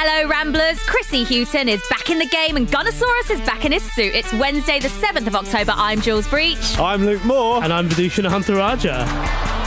Hello, Ramblers. Chrissy Hughton is back in the game and Gunnersaurus is back in his suit. It's Wednesday, the 7th of October. I'm Jules Breach. I'm Luke Moore. And I'm Vithushan Ehantharajah.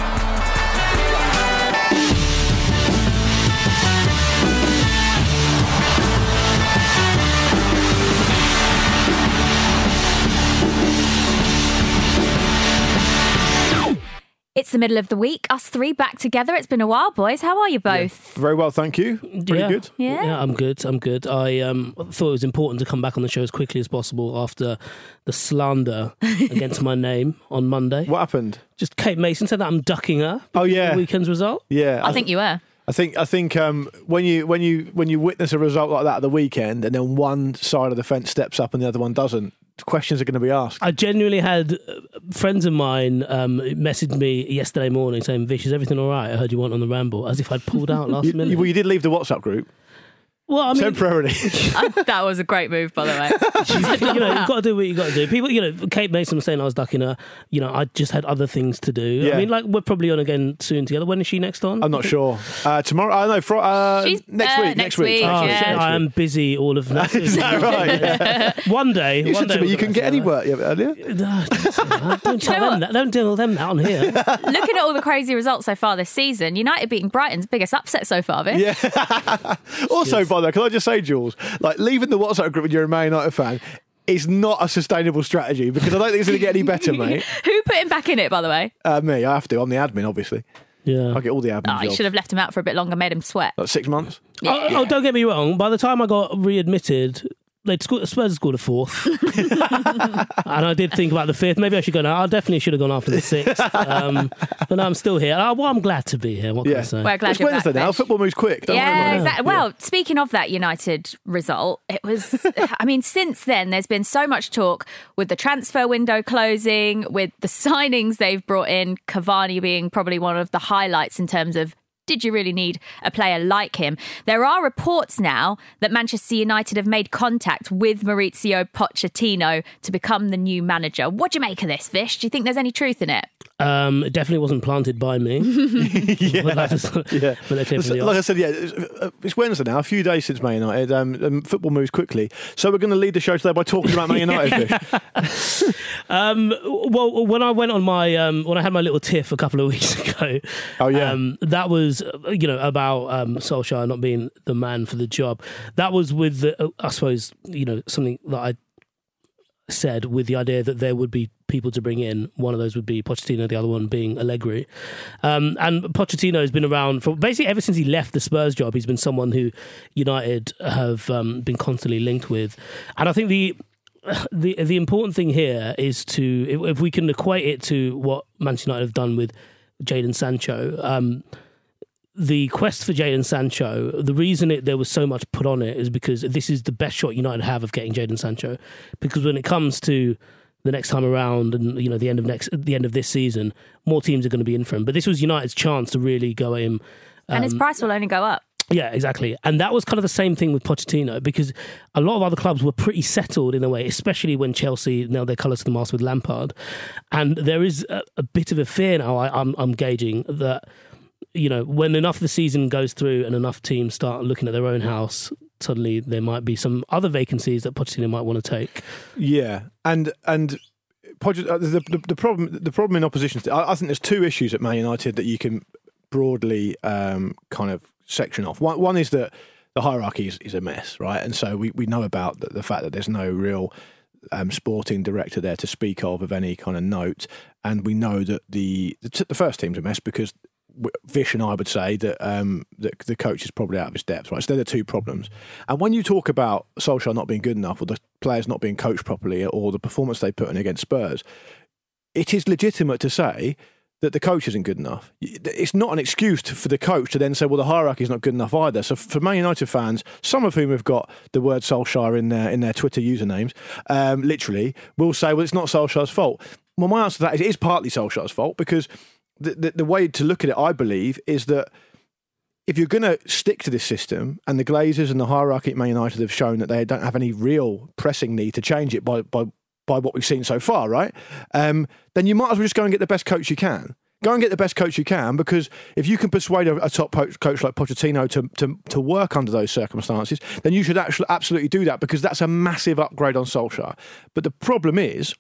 It's the middle of the week. Us three back together. It's been a while, boys. How are you both? Very well, thank you. Pretty yeah. good. Yeah. I'm good. I'm good. I um, thought it was important to come back on the show as quickly as possible after the slander against my name on Monday. What happened? Just Kate Mason said that I'm ducking her. Oh, yeah. The weekend's result. Yeah, I think you were. I think I think um, when you when you when you witness a result like that at the weekend, and then one side of the fence steps up and the other one doesn't, questions are going to be asked. I genuinely had uh, friends of mine um, message me yesterday morning saying, "Vish, is everything all right? I heard you weren't on the ramble," as if I'd pulled out last You, minute. well, you did leave the WhatsApp group well, I mean, temporarily. that was a great move, by the way. you know, you've got to do what you got to do. People, you know, Kate Mason was saying I was ducking her. You know, I just had other things to do. Yeah. I mean, like we're probably on again soon together. When is she next on? I'm not sure. Uh, tomorrow, I know. Fr- uh, She's- next uh, week. next Next week. week, Oh, yeah. shit, Next I am busy all of next Is that right? Yeah. One day. You one said day to me, you can get back any together. work yeah, earlier. No, don't- don't tell them that. Don't tell them that on here. Looking at all the crazy results so far this season, United beating Brighton's biggest upset so far, Vic. Yeah. also, by the way, can I just say, Jules, like leaving the WhatsApp group when you're a Man United fan is not a sustainable strategy because I don't think it's going to get any better, mate. Who put him back in it, by the way? Uh, me, I have to. I'm the admin, obviously. Yeah. I get all the admin Oh, you jobs. should have left him out for a bit longer, made him sweat. Like six months. Oh, oh, don't get me wrong. By the time I got readmitted, they'd scored, Spurs had scored a fourth, and I did think about the fifth. Maybe I should go now. I definitely should have gone after the sixth. Um, but no, I'm still here. Oh, well, I'm glad to be here. What can I Yeah. say? We're glad it's you're Wednesday back, now. Vic. Football moves quick. Don't worry Yeah, about it. exactly. Well, speaking of that United result, it was, I mean, since then, there's been so much talk with the transfer window closing, with the signings they've brought in, Cavani being probably one of the highlights in terms of. Did you really need a player like him? There are reports now that Manchester United have made contact with Mauricio Pochettino to become the new manager. What do you make of this, Vish? Do you think there's any truth in it? Um, it definitely wasn't planted by me. yeah, But that is- yeah. but they're clear from the like off. I said, yeah, it's, uh, it's Wednesday now. A few days since Man United. Um, um, football moves quickly, so we're going to lead the show today by talking about Man United. Um, well, when I went on my um, when I had my little tiff a couple of weeks ago, Oh, yeah. um, that was uh, you know about um, Solskjaer not being the man for the job. That was with the, uh, I suppose you know something that I said with the idea that there would be people to bring in. One of those would be Pochettino, the other one being Allegri. Um, and Pochettino has been around for basically ever since he left the Spurs job. He's been someone who United have um, been constantly linked with, and I think the the the important thing here is to if, if we can equate it to what Manchester United have done with Jadon Sancho. Um, the quest for Jadon Sancho, the reason it, there was so much put on it is because this is the best shot United have of getting Jadon Sancho. Because when it comes to the next time around, and you know the end of next, the end of this season, more teams are going to be in for him. But this was United's chance to really go at him. and his um, price will only go up. yeah, exactly. And that was kind of the same thing with Pochettino because a lot of other clubs were pretty settled in a way, especially when Chelsea nailed their colours to the mast with Lampard. And there is a, a bit of a fear now, I, I'm, I'm gauging, that, you know, when enough of the season goes through and enough teams start looking at their own house, suddenly there might be some other vacancies that Pochettino might want to take. yeah, and and. Poch- uh, the, the, the problem the problem in opposition I, I think there's two issues at Man United that you can broadly um, kind of section off. One, one is that the hierarchy is, is a mess, right? And so we, we know about the, the fact that there's no real um, sporting director there to speak of of any kind of note, and we know that the the, t- the first team's a mess because Vish and I would say that um, that the coach is probably out of his depth, right? So they're the two problems. And when you talk about Solskjaer not being good enough, or the players not being coached properly, or the performance they put in against Spurs, it is legitimate to say that the coach isn't good enough. It's not an excuse to, for the coach to then say, well, the hierarchy is not good enough either. So for Man United fans, some of whom have got the word Solskjaer in their, in their Twitter usernames, um, literally, will say, well, it's not Solskjaer's fault. Well, my answer to that is it is partly Solskjaer's fault because the, the, way to look at it, I believe, is that if you're going to stick to this system, and the Glazers and the hierarchy at Man United have shown that they don't have any real pressing need to change it by by by what we've seen so far, right? Um, then you might as well just go and get the best coach you can. Go and get the best coach you can because if you can persuade a, a top coach like Pochettino to, to to work under those circumstances, then you should actually absolutely do that because that's a massive upgrade on Solskjaer. But the problem is,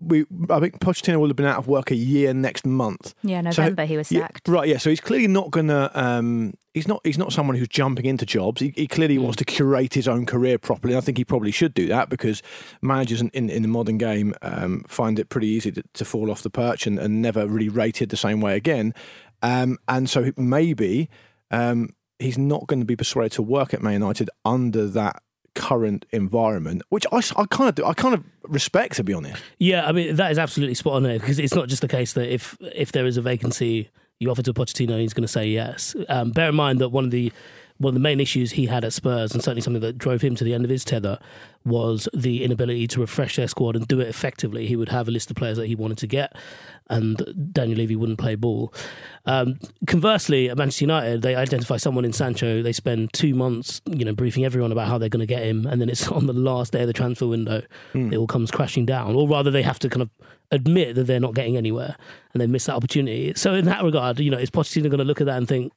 we I think Pochettino will have been out of work a year next month. Yeah, So- November he was yeah, sacked. right, yeah. So he's clearly not gonna. Um, he's not. He's not someone who's jumping into jobs. He, he clearly wants to curate his own career properly. And I think he probably should do that because managers in, in, in the modern game um, find it pretty easy to, to fall off the perch and, and never really rated the same way again. Um, and so maybe um, he's not going to be persuaded to work at Man United under that current environment, which I, I kind of do, I kind of respect to be honest. Yeah, I mean that is absolutely spot on there because it's not just the case that if if there is a vacancy, you offer to Pochettino, he's going to say yes. Um, bear in mind that one of the one of the main issues he had at Spurs, and certainly something that drove him to the end of his tether, was the inability to refresh their squad and do it effectively. He would have a list of players that he wanted to get, and Daniel Levy wouldn't play ball. Um, conversely, at Manchester United, they identify someone in Sancho. They spend two months, you know, briefing everyone about how they're going to get him, and then it's on the last day of the transfer window, it all comes crashing down. Or rather, they have to kind of admit that they're not getting anywhere and they miss that opportunity. So in that regard, you know, is Pochettino going to look at that and think,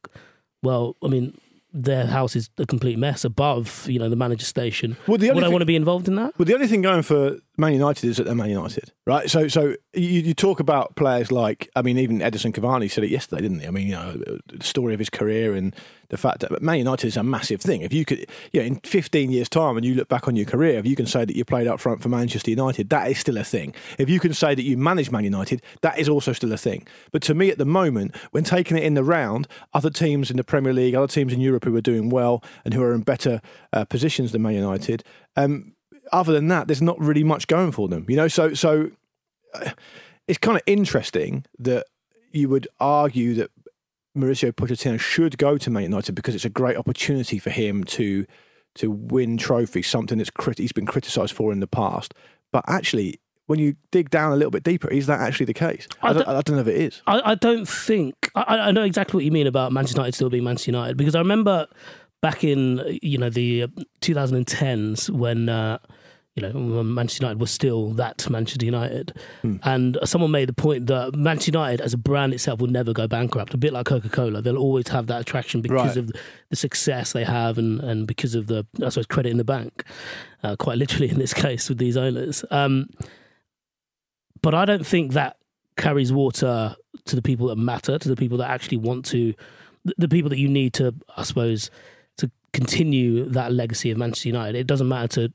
well, I mean, their house is a complete mess above, you know, the manager station. Well, the Would only I want to be involved in that? Well, the only thing going for Man United is that they're Man United, right? So, so you, you talk about players like, I mean, even Edinson Cavani said it yesterday, didn't he? I mean, you know, the story of his career and the fact that Man United is a massive thing. If you could, you know, in 15 years' time, and you look back on your career, if you can say that you played up front for Manchester United, that is still a thing. If you can say that you managed Man United, that is also still a thing. But to me, at the moment, when taking it in the round, other teams in the Premier League, other teams in Europe who are doing well and who are in better uh, positions than Man United, um, other than that, there's not really much going for them. You know, so so uh, it's kind of interesting that you would argue that Mauricio Pochettino should go to Man United because it's a great opportunity for him to to win trophies, something that's crit- he's been criticised for in the past. But actually, when you dig down a little bit deeper, is that actually the case? I, don't- I don't know if it is. I, I don't think I, I know exactly what you mean about Manchester United still being Manchester United because I remember back in you know the uh, 2010s when uh, you know, Manchester United was still that Manchester United. And someone made the point that Manchester United as a brand itself will never go bankrupt, a bit like Coca Cola. They'll always have that attraction because Right. of the success they have and, and because of the, I suppose, credit in the bank, uh, quite literally in this case with these owners. Um, but I don't think that carries water to the people that matter, to the people that actually want to, the- people that you need to, I suppose, continue that legacy of Manchester United. It doesn't matter to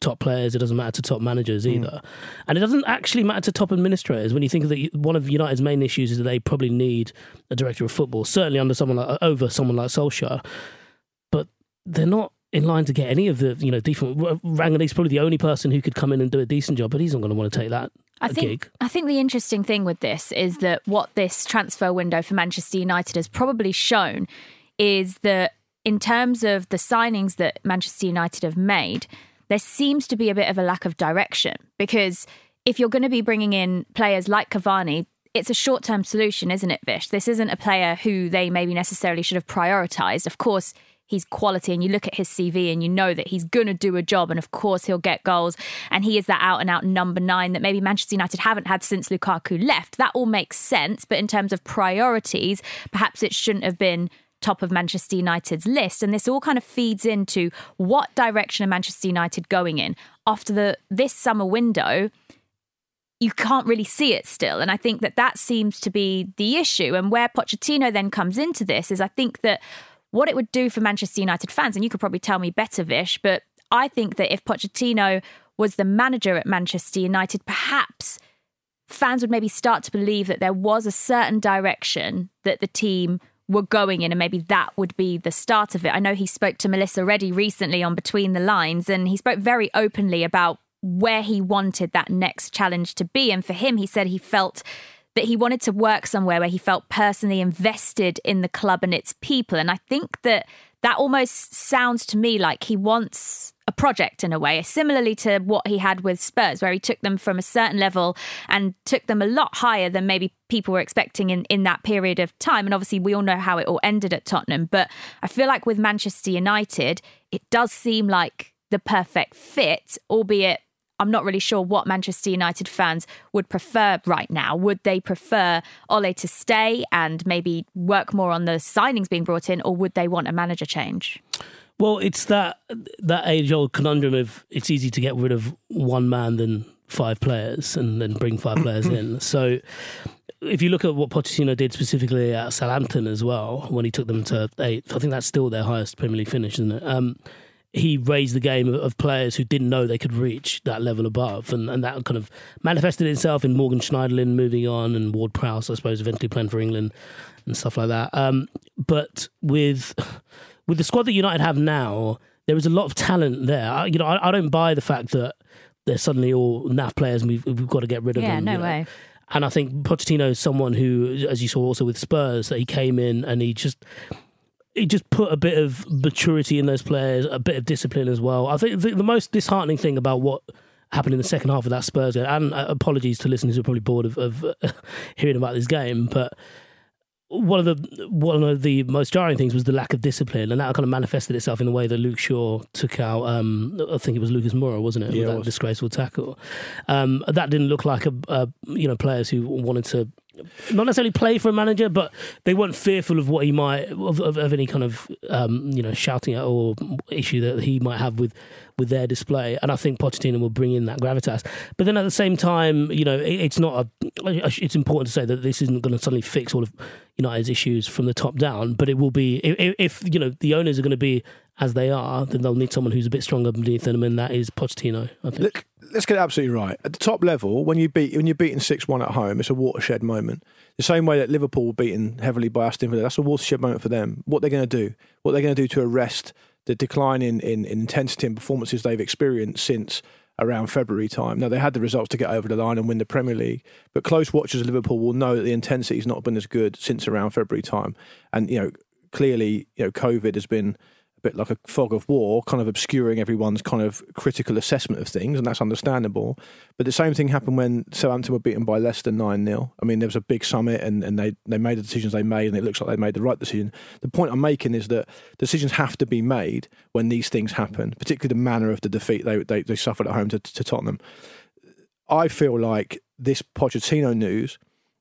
top players, it doesn't matter to top managers hmm. either. And it doesn't actually matter to top administrators when you think that one of United's main issues is that they probably need a director of football, certainly under someone like, over someone like Solskjaer. But they're not in line to get any of the, you know, decent. Rangnick's probably the only person who could come in and do a decent job, but he's not going to want to take that I think gig. I think the interesting thing with this is that what this transfer window for Manchester United has probably shown is that in terms of the signings that Manchester United have made, there seems to be a bit of a lack of direction because if you're going to be bringing in players like Cavani, it's a short term solution, isn't it, Vish? This isn't a player who they maybe necessarily should have prioritised. Of course, he's quality, and you look at his CV and you know that he's going to do a job, and of course, he'll get goals. And he is that out and out number nine that maybe Manchester United haven't had since Lukaku left. That all makes sense. But in terms of priorities, perhaps it shouldn't have been top of Manchester United's list. And this all kind of feeds into what direction are Manchester United going in after the this summer window you can't really see it still. And I think that that seems to be the issue. And where Pochettino then comes into this is I think that what it would do for Manchester United fans, and you could probably tell me better, Vish, but I think that if Pochettino was the manager at Manchester United, perhaps fans would maybe start to believe that there was a certain direction that the team were going in, and maybe that would be the start of it. I know he spoke to Melissa Reddy recently on Between the Lines, and he spoke very openly about where he wanted that next challenge to be. And for him, he said he felt that he wanted to work somewhere where he felt personally invested in the club and its people. And I think that that almost sounds to me like he wants a project in a way, similarly to what he had with Spurs, where he took them from a certain level and took them a lot higher than maybe people were expecting in, in that period of time. And obviously, we all know how it all ended at Tottenham. But I feel like with Manchester United, it does seem like the perfect fit, albeit I'm not really sure what Manchester United fans would prefer right now. Would they prefer Ole to stay and maybe work more on the signings being brought in, or would they want a manager change? Well, it's that that age old conundrum of it's easy to get rid of one man than five players and then bring five players in. So if you look at what Pochettino did specifically at Southampton as well, when he took them to eighth, I think that's still their highest Premier League finish, isn't it? Um, he raised the game of players who didn't know they could reach that level above, and, and that kind of manifested itself in Morgan Schneiderlin moving on and Ward Prowse, I suppose, eventually playing for England and stuff like that. Um, but with with the squad that United have now, there is a lot of talent there. I, you know, I, I don't buy the fact that they're suddenly all naff players and we've, we've got to get rid of Yeah, them. no you know. way. And I think Pochettino is someone who, as you saw also with Spurs, that he came in and he just he just put a bit of maturity in those players, a bit of discipline as well. I think the, the most disheartening thing about what happened in the second half of that Spurs game, and uh, apologies to listeners who are probably bored of, of uh, hearing about this game, but one of the one of the most jarring things was the lack of discipline, and that kind of manifested itself in the way that Luke Shaw took out. Um, I think it was Lucas Moura, wasn't it? Yeah, with it that was. disgraceful tackle. Um, that didn't look like a, a you know players who wanted to not necessarily play for a manager, but they weren't fearful of what he might of, of, of any kind of um, you know shouting at or issue that he might have with with their display. And I think Pochettino will bring in that gravitas. But then at the same time, you know, it, it's not a. It's important to say that this isn't going to suddenly fix all of United's issues from the top down. But it will be if, if you know the owners are going to be as they are, then they'll need someone who's a bit stronger beneath them, and that is Pochettino. I think. Let, let's get it absolutely right. At the top level, when you beat when you're beaten six one at home, it's a watershed moment. The same way that Liverpool were beaten heavily by Aston Villa, that's a watershed moment for them. What they're going to do, what they're going to do to arrest the decline in, in, in intensity and performances they've experienced since around February time. Now they had the results to get over the line and win the Premier League, but close watchers of Liverpool will know that the intensity has not been as good since around February time. And you know, clearly, you know, COVID has been a bit like a fog of war, kind of obscuring everyone's kind of critical assessment of things, and that's understandable. But the same thing happened when Southampton were beaten by Leicester 9 0. I mean, there was a big summit and, and they, they made the decisions they made, and it looks like they made the right decision. The point I'm making is that decisions have to be made when these things happen, particularly the manner of the defeat they, they, they suffered at home to, to Tottenham. I feel like this Pochettino news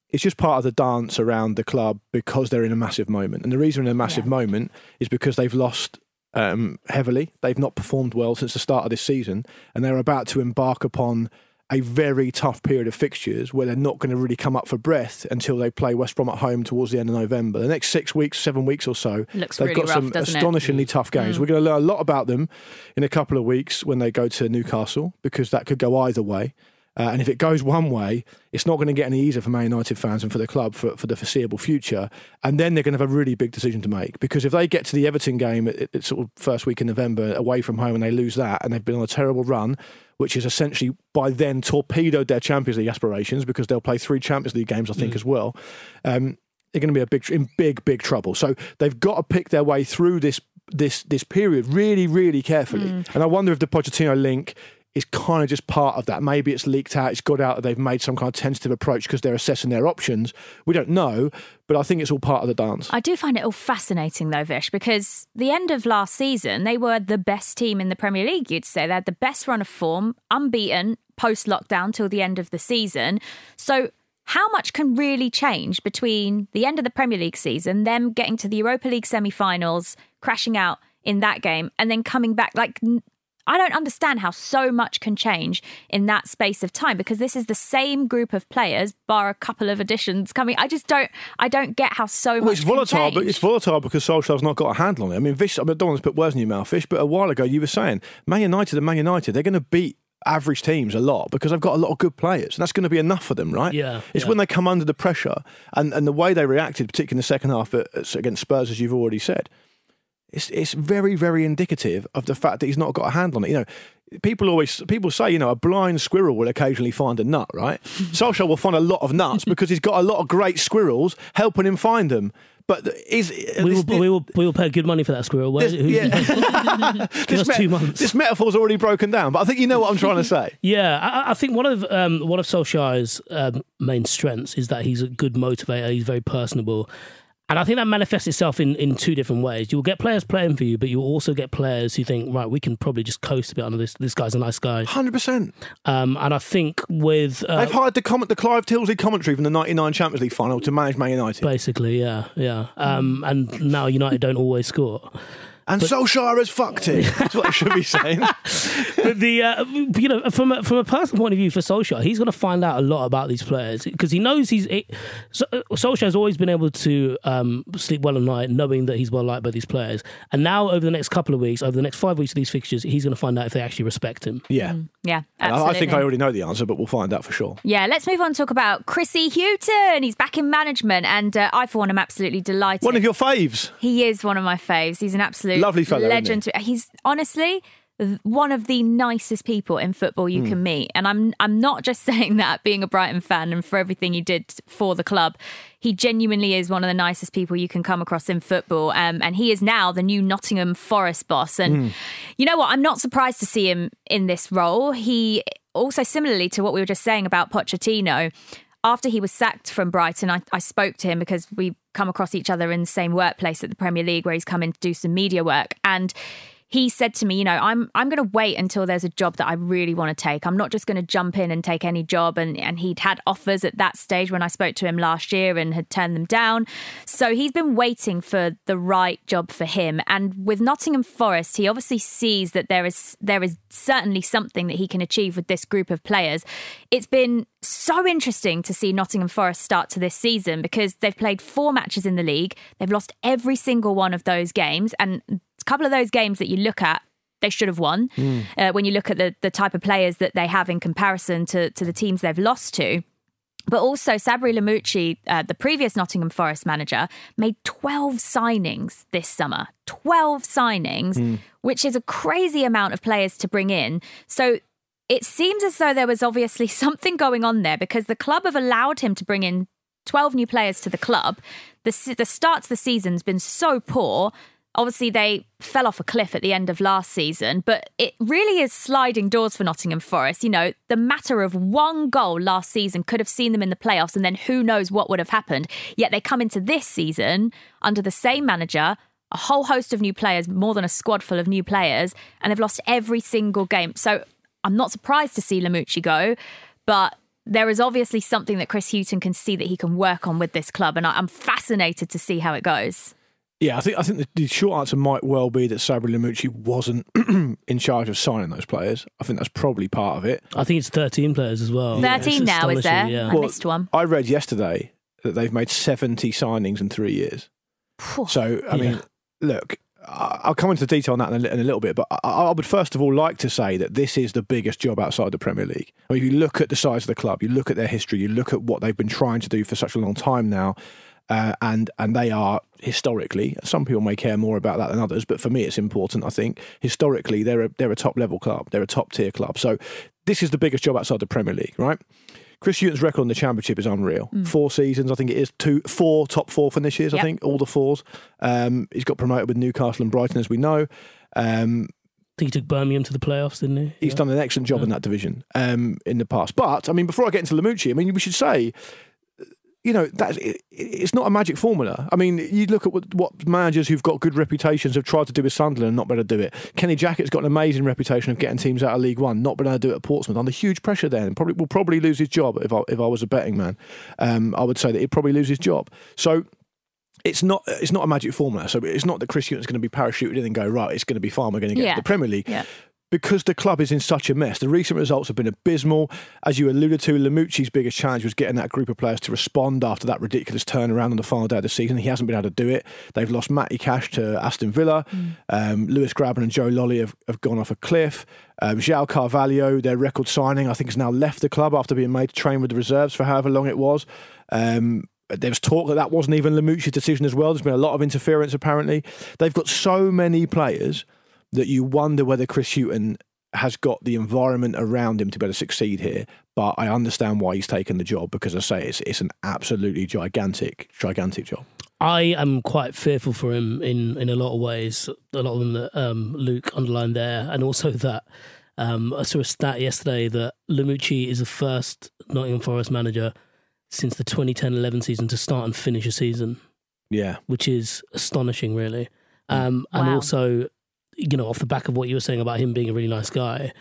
it's just part of the dance around the club because they're in a massive moment. And the reason in a massive yeah. moment is because they've lost um, heavily. They've not performed well since the start of this season, and they're about to embark upon a very tough period of fixtures where they're not going to really come up for breath until they play West Brom at home towards the end of November. The next six weeks, seven weeks or so, Looks they've really got rough, some astonishingly it? tough games. Mm. We're going to learn a lot about them in a couple of weeks when they go to Newcastle because that could go either way. Uh, and if it goes one way, it's not going to get any easier for Man United fans and for the club for, for the foreseeable future. And then they're going to have a really big decision to make because if they get to the Everton game at, at sort of first week in November away from home and they lose that and they've been on a terrible run, which is essentially by then torpedoed their Champions League aspirations because they'll play three Champions League games, I think, mm. as well. Um, they're going to be a big in big big trouble. So they've got to pick their way through this this this period really really carefully. Mm. And I wonder if the Pochettino link is kind of just part of that. Maybe it's leaked out, it's got out that they've made some kind of tentative approach because they're assessing their options. We don't know, but I think it's all part of the dance. I do find it all fascinating though, Vish, because the end of last season, they were the best team in the Premier League, you'd say. They had the best run of form, unbeaten post lockdown till the end of the season. So how much can really change between the end of the Premier League season, them getting to the Europa League semi finals, crashing out in that game, and then coming back? Like, I don't understand how so much can change in that space of time because this is the same group of players, bar a couple of additions coming. I just don't, I don't get how so well, much. It's volatile, but it's volatile because Solskjaer's not got a handle on it. I mean, Vish, I don't want to put words in your mouth, Vish, but a while ago you were saying Man United and Man United, they're going to beat average teams a lot because they've got a lot of good players and that's going to be enough for them, right? Yeah. It's yeah. when they come under the pressure and, and the way they reacted, particularly in the second half against Spurs, as you've already said, it's, it's very, very indicative of the fact that he's not got a handle on it. You know, people always people say you know a blind squirrel will occasionally find a nut right? Solskjaer will find a lot of nuts because he's got a lot of great squirrels helping him find them. But is we will, we will we will pay good money for that squirrel. This, yeah. Give us two months. this metaphor's already broken down but I think you know what I'm trying to say. Yeah I, I think one of um, one of Solskjaer's um, main strengths is that he's a good motivator. He's very personable and I think that manifests itself in, in two different ways. You'll get players playing for you, but you'll also get players who think, right, we can probably just coast a bit under this. This guy's a nice guy. 100%. Um, and I think with. Uh, They've hired the, comment, the Clive Tyldesley commentary from the 99 Champions League final to manage Man United. Basically, yeah, yeah. Um, and now United don't always score. And but, Solskjaer has fucked it. That's what I should be saying. but the uh, you know from a, from a personal point of view for Solskjaer, he's going to find out a lot about these players because he knows he's it, so, Solskjaer has always been able to um, sleep well at night, knowing that he's well liked by these players. And now over the next couple of weeks, over the next five weeks of these fixtures, he's going to find out if they actually respect him. Yeah, mm, yeah. Absolutely. I think I already know the answer, but we'll find out for sure. Yeah, let's move on to talk about Chrissy Hughton. He's back in management, and uh, I for one am absolutely delighted. One of your faves. He is one of my faves. He's an absolute lovely fellow, legend He's honestly one of the nicest people in football you mm. can meet. And I'm I'm not just saying that being a Brighton fan and for everything he did for the club. He genuinely is one of the nicest people you can come across in football. Um, and he is now the new Nottingham Forest boss. And mm. you know what? I'm not surprised to see him in this role. He also similarly to what we were just saying about Pochettino, after he was sacked from Brighton, I, I spoke to him because we come across each other in the same workplace at the Premier League where he's come in to do some media work. And he said to me, you know, I'm I'm going to wait until there's a job that I really want to take. I'm not just going to jump in and take any job. And and he'd had offers at that stage when I spoke to him last year and had turned them down. So he's been waiting for the right job for him. And with Nottingham Forest, he obviously sees that there is there is certainly something that he can achieve with this group of players. It's been so interesting to see Nottingham Forest start to this season because they've played four matches in the league. They've lost every single one of those games. And couple of those games that you look at they should have won mm. uh, when you look at the, the type of players that they have in comparison to, to the teams they've lost to. But also, Sabri Lamouchi, uh, the previous Nottingham Forest manager, made 12 signings this summer. 12 signings, mm. which is a crazy amount of players to bring in. So it seems as though there was obviously something going on there because the club have allowed him to bring in 12 new players to the club. The, the start to the season's been so poor Obviously, they fell off a cliff at the end of last season, but it really is sliding doors for Nottingham Forest. You know, the matter of one goal last season could have seen them in the playoffs, and then who knows what would have happened. Yet they come into this season under the same manager, a whole host of new players, more than a squad full of new players, and they've lost every single game. So I'm not surprised to see Lamouchi go, but there is obviously something that Chris Hughton can see that he can work on with this club, and I'm fascinated to see how it goes. Yeah, I think I think the, the short answer might well be that Sabri Lamouchi wasn't in charge of signing those players. I think that's probably part of it. I think it's 13 players as well. 13 It's now, is there? astonishing, Yeah. I missed one. I read yesterday that they've made 70 signings in three years. So, I mean, look, I- I'll come into detail on that in a, in a little bit, but I, I would first of all like to say that this is the biggest job outside the Premier League. I mean, if you look at the size of the club, you look at their history, you look at what they've been trying to do for such a long time now, uh, and and they are historically. Some people may care more about that than others, but for me, it's important. I think historically, they're a, they're a top level club, they're a top tier club. So this is the biggest job outside the Premier League, right? Chris Hughton's record in the Championship is unreal. Four seasons, I think it is. Two, four top four finishes. I think all the fours. Um, he's got promoted with Newcastle and Brighton, as we know. Um, I think he took Birmingham to the playoffs, didn't he? He's Yeah. done an excellent job in that division um, in the past. But I mean, before I get into Lamouchi, I mean, we should say, you know, that's it, it's not a magic formula. I mean, you look at what, what managers who've got good reputations have tried to do with Sunderland and not been able to do it. Kenny Jackett's got an amazing reputation of getting teams out of League One, not been able to do it at Portsmouth under huge pressure. Then probably will probably lose his job if I if I was a betting man. Um, I would say that he'd probably lose his job. So it's not it's not a magic formula. So it's not that Chris Hughton's going to be parachuted in and go right. It's going to be fine. We're going to get Yeah. to the Premier League. Yeah. Because the club is in such a mess, the recent results have been abysmal. As you alluded to, Lamouchi's biggest challenge was getting that group of players to respond after that ridiculous turnaround on the final day of the season. He hasn't been able to do it. They've lost Matty Cash to Aston Villa. Um, Lewis Grabban and Joe Lolley have, have gone off a cliff. Um, João Carvalho, their record signing, I think has now left the club after being made to train with the reserves for however long it was. Um, there was talk that that wasn't even Lamouchi's decision as well. There's been a lot of interference apparently. They've got so many players that you wonder whether Chris Hughton has got the environment around him to be able to succeed here. But I understand why he's taken the job because I say it's it's an absolutely gigantic, gigantic job. I am quite fearful for him in, in a lot of ways. A lot of them that um, Luke underlined there, and also that um, I saw a stat yesterday that Lamouchi is the first Nottingham Forest manager since the 2010-11 season to start and finish a season, Yeah, which is astonishing, really. Um, And also, you know, off the back of what you were saying about him being a really nice guy,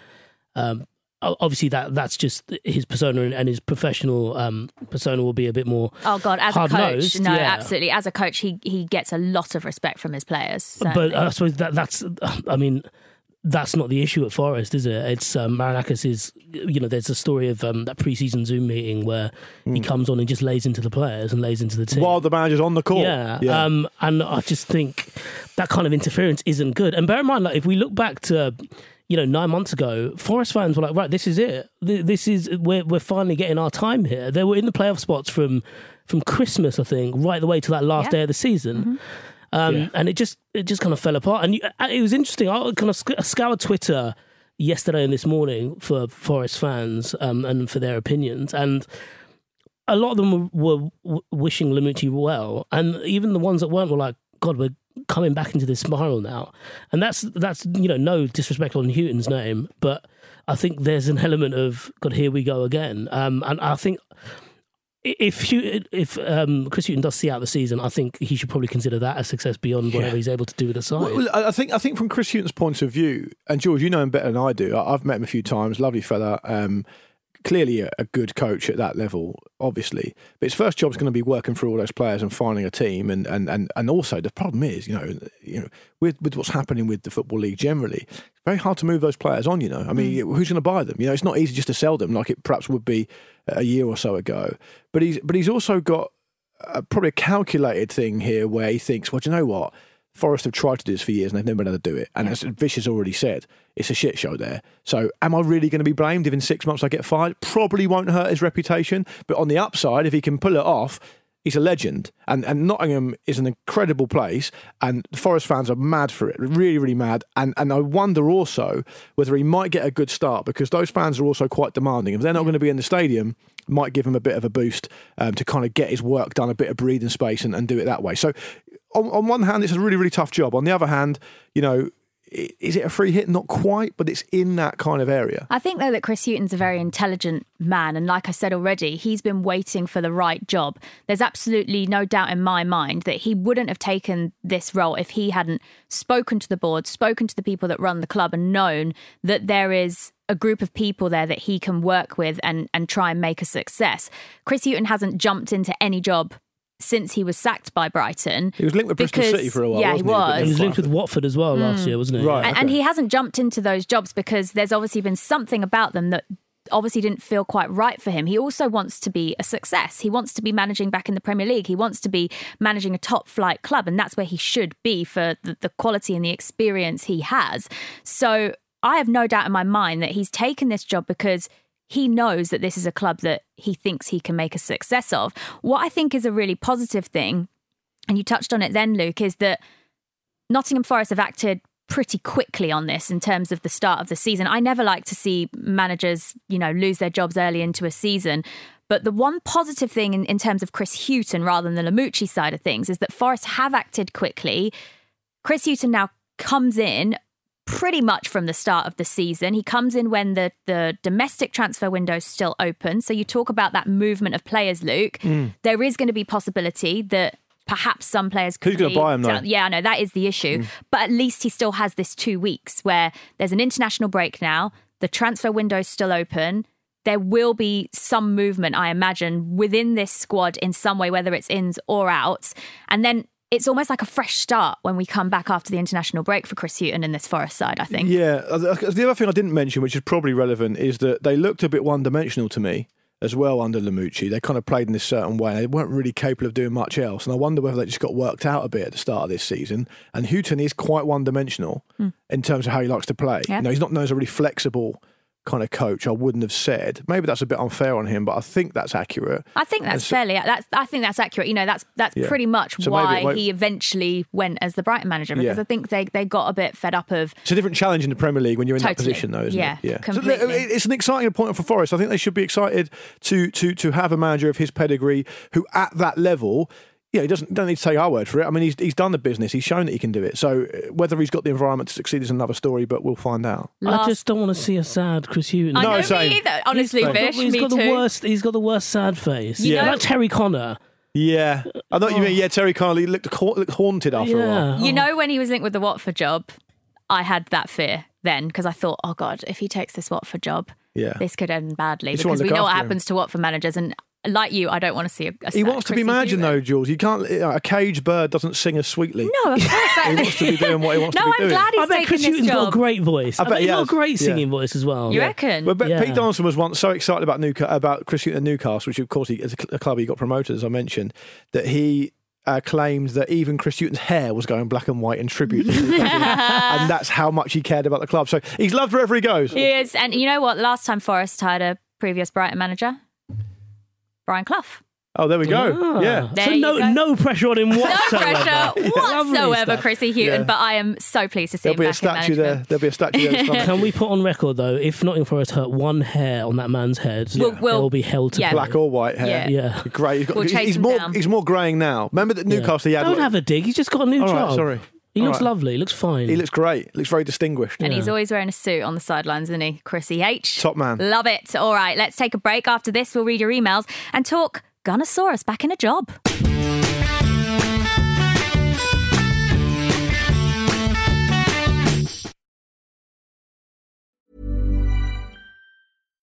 um, obviously that that's just his persona and- his professional um, persona will be a bit more Oh God, as a coach, no, yeah. absolutely. As a coach, he he gets a lot of respect from his players. But. I suppose that that's, I mean, that's not the issue at Forest, is it? It's um, Marinakis is, you know, there's a story of um, that pre-season Zoom meeting where he comes on and just lays into the players and lays into the team. while the manager's on the court. Yeah, Um, and I just think that kind of interference isn't good. And bear in mind, like if we look back to, you know, nine months ago, Forest fans were like, right, this is it. This is we're we're finally getting our time here. They were in the playoff spots from from Christmas, I think, right the way to that last Yeah. day of the season. Um, And it just it just kind of fell apart. And it was interesting. I kind of sc- scoured Twitter yesterday and this morning for Forest fans um, and for their opinions. And a lot of them were, were wishing Lamouchi well, and even the ones that weren't were like, "God, we're coming back into this spiral now." And that's that's you know no disrespect on Hughton's name, but I think there's an element of God, here we go again. Um, and I think if Hou- if um, Chris Hughton does see out the season, I think he should probably consider that a success beyond whatever he's able to do with the side. Well, I think I think from Chris Hughton's point of view, and George, you know him better than I do. I've met him a few times. Lovely fella. Um, clearly a, a good coach at that level, obviously. But his first job is going to be working through all those players and finding a team. And and, and, and also the problem is, you know, you know, with with what's happening with the football league generally, it's very hard to move those players on. You know, I mean, mm. who's going to buy them? You know, it's not easy just to sell them like it perhaps would be a year or so ago. But he's but he's also got a, probably a calculated thing here where he thinks, well, do you know what? Forest have tried to do this for years and they've never been able to do it. And as Vish has already said, it's a shit show there. So am I really going to be blamed if in six months I get fired? Probably won't hurt his reputation. But on the upside, if he can pull it off, he's a legend. And and Nottingham is an incredible place. And the Forest fans are mad for it, really, really mad. And and I wonder also whether he might get a good start because those fans are also quite demanding. If they're not going to be in the stadium, might give him a bit of a boost um, to kind of get his work done, a bit of breathing space, and, and do it that way. So, on, on one hand, it's a really, really tough job. On the other hand, you know, is it a free hit? Not quite, but it's in that kind of area. I think though that Chris Hughton's a very intelligent man, and like I said already, he's been waiting for the right job. There's absolutely no doubt in my mind that he wouldn't have taken this role if he hadn't spoken to the board, spoken to the people that run the club, and known that there is a group of people there that he can work with and and try and make a success. Chris Hughton hasn't jumped into any job since he was sacked by Brighton. He was linked with Bristol because- City for a while. Yeah, wasn't he was. He then was linked with Watford as well last mm. year, wasn't he? Right. And, and he hasn't jumped into those jobs because there's obviously been something about them that obviously didn't feel quite right for him. He also wants to be a success. He wants to be managing back in the Premier League. He wants to be managing a top flight club, and that's where he should be for the, the quality and the experience he has. So I have no doubt in my mind that he's taken this job because he knows that this is a club that he thinks he can make a success of. What I think is a really positive thing, and you touched on it then, Luke, is that Nottingham Forest have acted pretty quickly on this in terms of the start of the season. I never like to see managers, you know, lose their jobs early into a season. But the one positive thing in, in terms of Chris Hughton rather than the Lamouchi side of things is that Forest have acted quickly. Chris Hughton now comes in pretty much from the start of the season. He comes in when the, the domestic transfer window is still open. So you talk about that movement of players, Luke. Hmm. There is going to be possibility that perhaps some players could Who's buy him, though? Yeah, I know that is the issue. Hmm. But at least he still has this two weeks where there's an international break now. The transfer window is still open. There will be some movement, I imagine, within this squad in some way, whether it's ins or outs. And then it's almost like a fresh start when we come back after the international break for Chris Hughton in this Forest side, I think. Yeah. The other thing I didn't mention, which is probably relevant, is that they looked a bit one dimensional to me as well under Lamouchi. They kind of played in this certain way. They weren't really capable of doing much else. And I wonder whether they just got worked out a bit at the start of this season. And Hughton is quite one dimensional hmm. in terms of how he likes to play. Yeah. You know, he's not known as a really flexible kind of coach. I wouldn't have said. Maybe that's a bit unfair on him, but I think that's accurate. I think that's so- fairly. That's I think that's accurate. You know, that's that's Yeah. pretty much So why won't- he eventually went as the Brighton manager because Yeah. I think they they got a bit fed up of It's a different challenge in the Premier League when you're in that position, though, isn't Yeah, it? So completely. it- it's an exciting appointment for Forest. I think they should be excited to to to have a manager of his pedigree who, at that level, yeah, he doesn't don't need to take our word for it. I mean, he's he's done the business. He's shown that he can do it. So uh, whether he's got the environment to succeed is another story, but we'll find out. I just don't want to see a sad Chris Hughton. I No, know same. me either. Honestly, Same. Fish, He's me got too. the worst. He's got the worst sad face. You yeah, know- like Terry Connor. Yeah, I know what you mean. Yeah, Terry Connolly looked ha- looked haunted after a while. Yeah. You know, when he was linked with the Watford job, I had that fear then because I thought, oh God, if he takes this Watford job, Yeah. this could end badly just because we know what him. happens to Watford managers. And like you, I don't want to see a. a He wants to be Chrissy imagined, though, Jules. You can't. A caged bird doesn't sing as sweetly. No, of course. he wants to be doing what he wants no, to be I'm doing. glad he's I bet taking Chris this Hughton's got a great voice. I I, bet bet he he's got a has. great Yeah. singing voice as well. You Yeah. reckon? Well, but Yeah. Pete Donaldson was once so excited about Newca- about Chris Hughton at Newcastle, which of course he, as a club he got promoted, as I mentioned, that he uh, claimed that even Chris Hughton's hair was going black and white in tribute, to his dad. and that's how much he cared about the club. So he's loved wherever he goes. He is. And you know what? Last time Forest hired a previous Brighton manager, Brian Clough. Oh, there we go. Ah. Yeah. There so no go. no pressure on him No whatsoever. pressure Lovely whatsoever. Chrissy Hughton. Yeah. But I am so pleased to see There'll him be a back in statue there. There'll be a statue there. Can we put on record though, if Nottingham Forest hurt one hair on that man's head, We'll- we'll- they'll be held to yeah. Black or white hair. Yeah. Yeah. Great. He's, got, We'll he's, chase he's him more. down. He's more greying now. Remember that Newcastle. He had. Don't like- have a dig. He's just got a new All right, job. sorry. He All looks right. lovely. He looks fine. He looks great. Looks very distinguished. And he's always wearing a suit on the sidelines, isn't he? Chrissy H. Top man. Love it. All right, let's take a break. After this, we'll read your emails and talk Gunnersaurus back in a job.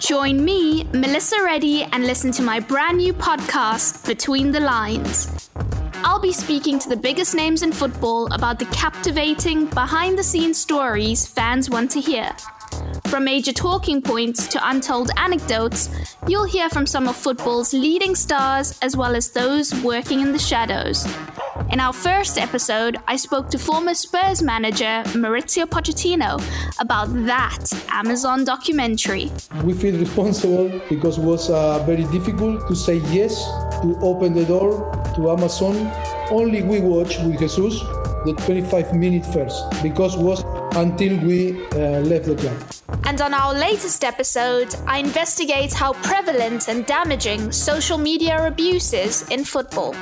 Join me, Melissa Reddy, and listen to my brand new podcast, Between the Lines. I'll be speaking to the biggest names in football about the captivating, behind the scenes stories fans want to hear. From major talking points to untold anecdotes, you'll hear from some of football's leading stars as well as those working in the shadows. In our first episode, I spoke to former Spurs manager Mauricio Pochettino about that Amazon documentary. We feel responsible because it was uh, very difficult to say yes, to open the door to Amazon. Only we watched with Jesus the 25 minute first because was until we uh, left the club. And on our latest episode, I investigate how prevalent and damaging social media abuse is in football.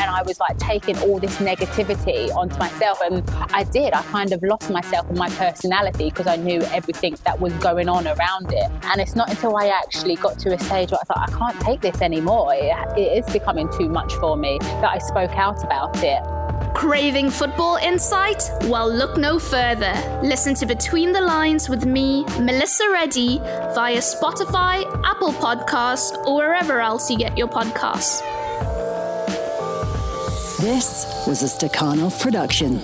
And I was like taking all this negativity onto myself. And I did. I kind of lost myself and my personality because I knew everything that was going on around it. And it's not until I actually got to a stage where I thought, I can't take this anymore. It, it is becoming too much for me that I spoke out about it. Craving football insight? Well, look no further. Listen to Between the Lines with me, Melissa Reddy, via Spotify, Apple Podcasts, or wherever else you get your podcasts. This was a Stakhanov production.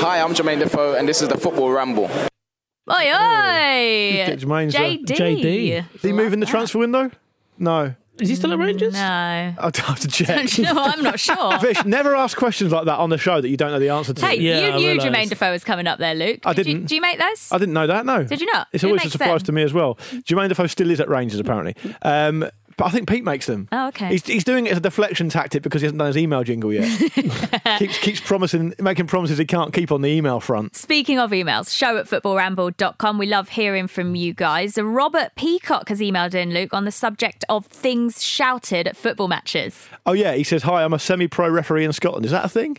Hi, I'm Jermaine Defoe, and this is the Football Ramble. Oi, oi! Get Jermaine's, uh, JD. JD. Is he moving the transfer window? No. Is he still at Rangers? No. I'll have to check. no, I'm not sure. Vish, never ask questions like that on the show that you don't know the answer to. Hey, you knew Jermaine Defoe was coming up there, Luke. I Did you- didn't. do you make those? I didn't know that. No. Did you not? It's Who always a makes surprise them? to me as well. Jermaine Defoe still is at Rangers apparently, um, but I think Pete makes them. Oh, okay. He's, he's doing it as a deflection tactic because he hasn't done his email jingle yet. keeps keeps promising, making promises he can't keep on the email front. Speaking of emails, show at footballramble.com. We love hearing from you guys. Robert Peacock has emailed in, Luke, on the subject of things shouted at football matches. Oh yeah, he says, "Hi, I'm a semi-pro referee in Scotland." Is that a thing?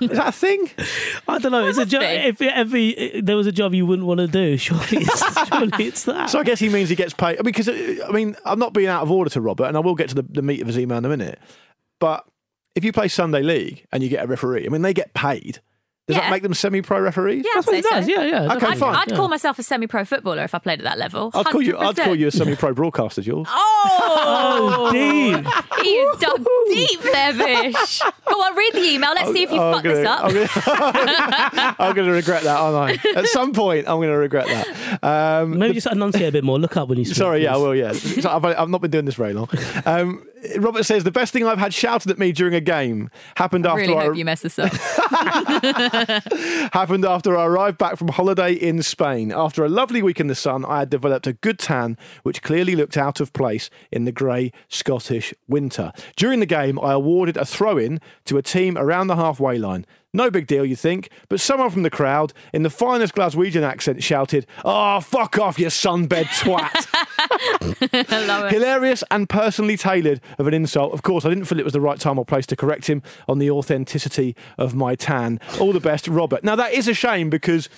is that a thing? I don't know. It's a must job. be. If every there was a job you wouldn't want to do, surely it's, surely it's that. So I guess he means he gets paid. I mean, because uh, I mean, I'm not being out of order to Robert, and I will get to the, the meat of his email in a minute. But if you play Sunday League and you get a referee, I mean, they get paid. Does Yeah. that make them semi-pro referees? Yeah, I'd say so. Okay, I'd, fine. I'd call myself a semi-pro footballer if I played at that level. I'd call you. I'd call you a semi-pro broadcaster, Jules. Oh, deep. He is dug deep there, Vish. Go on, read the email. Let's see if you fuck this up. I'm gonna, I'm gonna regret that, aren't I? At some point, I'm going to regret that. Um, Maybe just enunciate a bit more. Look up when you speak. Sorry, yeah, I will. Yeah, So I've, I've not been doing this very long. Um, Robert says the best thing I've had shouted at me during a game happened I after really I hope you mess this up. happened after I arrived back from holiday in Spain. After a lovely week in the sun, I had developed a good tan, which clearly looked out of place in the grey Scottish winter. During the game, I awarded a throw in to a team around the halfway line. No big deal, you think, but someone from the crowd, in the finest Glaswegian accent, shouted, Oh, fuck off, you sunbed twat. Hilarious and personally tailored of an insult. Of course, I didn't feel it was the right time or place to correct him on the authenticity of my tan. All the best, Robert. Now that is a shame because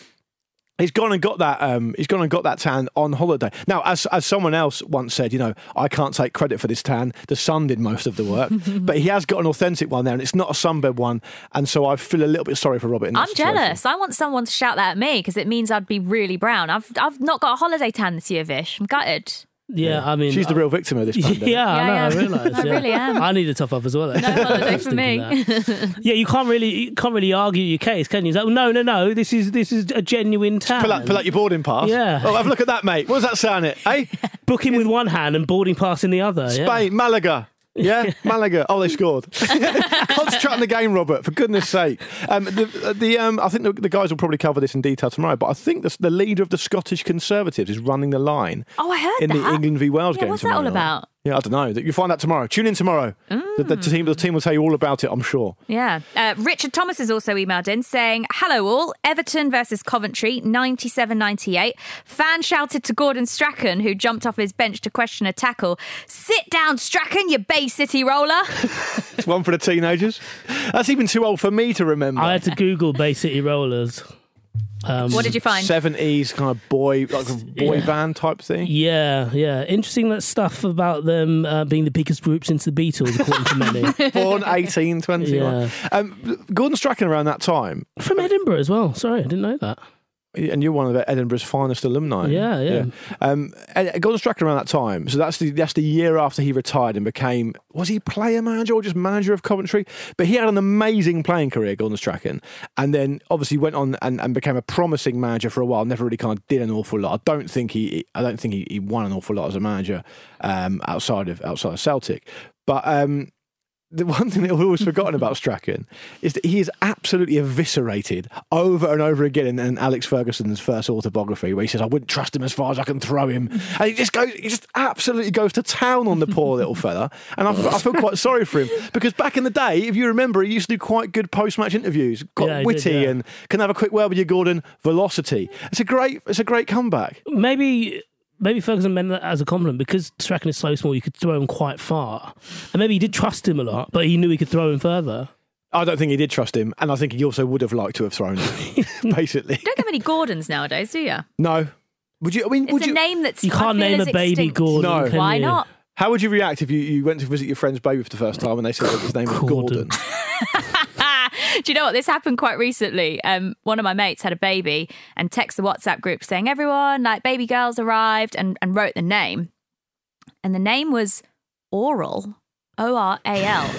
he's gone and got that. Um, he's gone and got that tan on holiday. Now, as as someone else once said, you know, I can't take credit for this tan. The sun did most of the work, but he has got an authentic one there, and it's not a sunbed one. And so I feel a little bit sorry for Robert. I'm situation. jealous. I want someone to shout that at me because it means I'd be really brown. I've I've not got a holiday tan this year, Vish. I'm gutted. Yeah, I mean, she's the real victim of this. Pandemic. Yeah, I know. Yeah, I yeah. realise. I really am. I need a top up as well. No actually. I holiday for me. yeah, you can't really, you can't really argue your case, can you? It's like, no, no, no. This is this is a genuine tan. Pull out, pull out your boarding pass. Yeah. Oh, have a look at that, mate. What does that sound it? Eh? Booking with one hand and boarding pass in the other. yeah. Spain, Malaga. Yeah, Malaga. Oh, they scored. Concentrate on the game, Robert. For goodness' sake. Um, the, the um, I think the, the guys will probably cover this in detail tomorrow. But I think the, the leader of the Scottish Conservatives is running the line Oh, I heard in that. the England v Wales Yeah, game. what's that all night. about? Yeah, I don't know. You'll find out tomorrow. Tune in tomorrow. The, the team, the team will tell you all about it. I'm sure. Yeah. Uh, Richard Thomas has also emailed in saying, Hello all, Everton versus Coventry, 97 98. Fan shouted to Gordon Strachan, who jumped off his bench to question a tackle, Sit down, Strachan, you Bay City roller. It's one for the teenagers. That's even too old for me to remember. I had to Google Bay City Rollers. Um, What did you find? Seventies kind of boy, like a boy Yeah. band type thing. Yeah, yeah. Interesting that stuff about them uh, being the biggest group since the Beatles, according to many. Born 18, 20. Yeah. Um, Gordon Strachan around that time, From Edinburgh as well. Sorry, I didn't know that. And you're one of Edinburgh's finest alumni. Yeah, yeah. Um, and Gordon Strachan around that time, so that's the that's the year after he retired and became was he player manager or just manager of Coventry? But he had an amazing playing career, Gordon Strachan, and then obviously went on and, and became a promising manager for a while. Never really kind of did an awful lot. I don't think he I don't think he, he won an awful lot as a manager um, outside of outside of Celtic, but. Um, the one thing that we've always forgotten about Strachan is that he is absolutely eviscerated over and over again in, in Alex Ferguson's first autobiography, where he says, "I wouldn't trust him as far as I can throw him," and he just goes, he just absolutely goes to town on the poor little fella, and I, I feel quite sorry for him because back in the day, if you remember, he used to do quite good post-match interviews, quite Yeah, he did, witty, yeah. and can have a quick word with you, Gordon. Velocity. It's a great, it's a great comeback. Maybe maybe Ferguson meant that as a compliment because Strachan is so small, you could throw him quite far. And maybe he did trust him a lot, but he knew he could throw him further. I don't think he did trust him, and I think he also would have liked to have thrown him. basically, Don't get many Gordons nowadays, do you? no. Would you? I mean, It's would a you? name that's You can't name a baby extinct. Gordon. No. can Why you? not? How would you react if you, you went to visit your friend's baby for the first time and they said his name was Gordon? Do you know what? This happened quite recently. Um, one of my mates had a baby and texted the WhatsApp group saying, everyone, like, baby girl's arrived, and, and wrote the name. And the name was Oral, O R A L.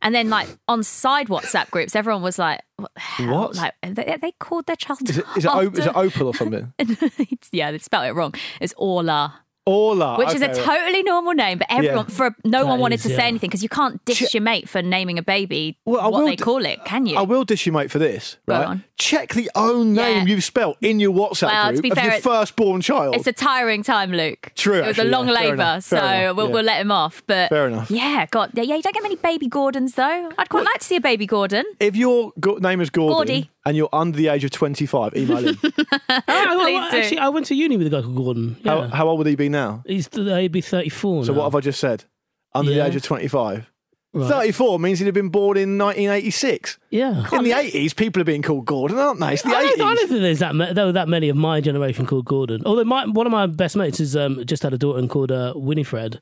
And then, like, on side WhatsApp groups, everyone was like, what? What? Like, they, they called their child. Is it, is, it, o- it Opal or something? Yeah, they spelled it wrong. It's Orla. Orla. Which is a totally normal name, but everyone Yeah. for no one wanted is, to yeah. say anything because you can't dish your mate for naming a baby Well, I what will they d- call it, can you? I will dish your mate, for this. Go Right? on. Check the own name Yeah. you've spelt in your WhatsApp Well, to group be of fair, your it- firstborn child. It's a tiring time, Luke. True, It was actually, a long yeah. Labour, so enough, we'll, yeah. we'll let him off. But Fair enough. Yeah, God, yeah, you don't get many baby Gordons though. I'd quite like to see a baby Gordon. if your go- name is Gordon Gordy. And you're under the age of 25, email him. Oh, I- Please actually, I went to uni with a guy called Gordon. how, Yeah. how old would he be now? He's he'd be 34 So now. what have I just said? Under Yeah. the age of 25. Right. 34 means he'd have been born in 1986. Yeah. In the 80s, people are being called Gordon, aren't they? It's the I don't, I don't think there's that ma- there were that many of my generation called Gordon. Although my, one of my best mates has um, just had a daughter and called uh, Winifred.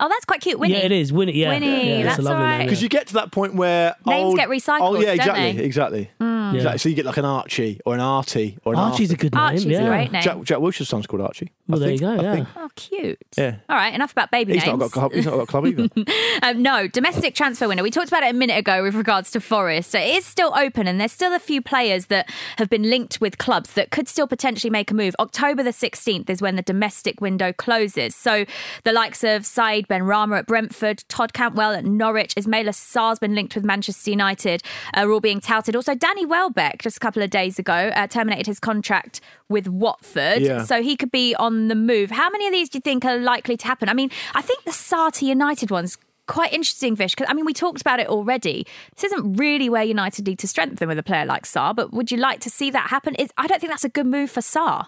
Oh, that's quite cute, Winnie. Yeah, it is Winnie. Yeah, Winnie, yeah, it's that's a lovely all name. Because you get to that point where Names old- get recycled, Oh yeah, don't exactly, they? exactly. Mm. exactly. So you get like an Archie or an Artie or an Archie's a good name. Archie's a yeah. great name. Jack, Jack Wilshere's son's called Archie. Well, I there you think- go. I Yeah. think. Oh, cute. Yeah. All right, enough about baby He's names. not got club. He's not got a club either. Um, no, domestic transfer window. We talked about it a minute ago with regards to Forest. So it is still open, and there's still a few players that have been linked with clubs that could still potentially make a move. October the 16th is when the domestic window closes. So the likes of Said Benrahma at Brentford, Todd Cantwell at Norwich, Ismaila Sarr's been linked with Manchester United, are all being touted. Also, Danny Welbeck, just a couple of days ago, uh, terminated his contract with Watford. Yeah. So he could be on the move. How many of these do you think are likely to happen? I mean, I think the Sarti United one's quite interesting, Vish, because I mean, we talked about it already. This isn't really where United need to strengthen with a player like Sarr, but would you like to see that happen? Is I don't think that's a good move for Sarr.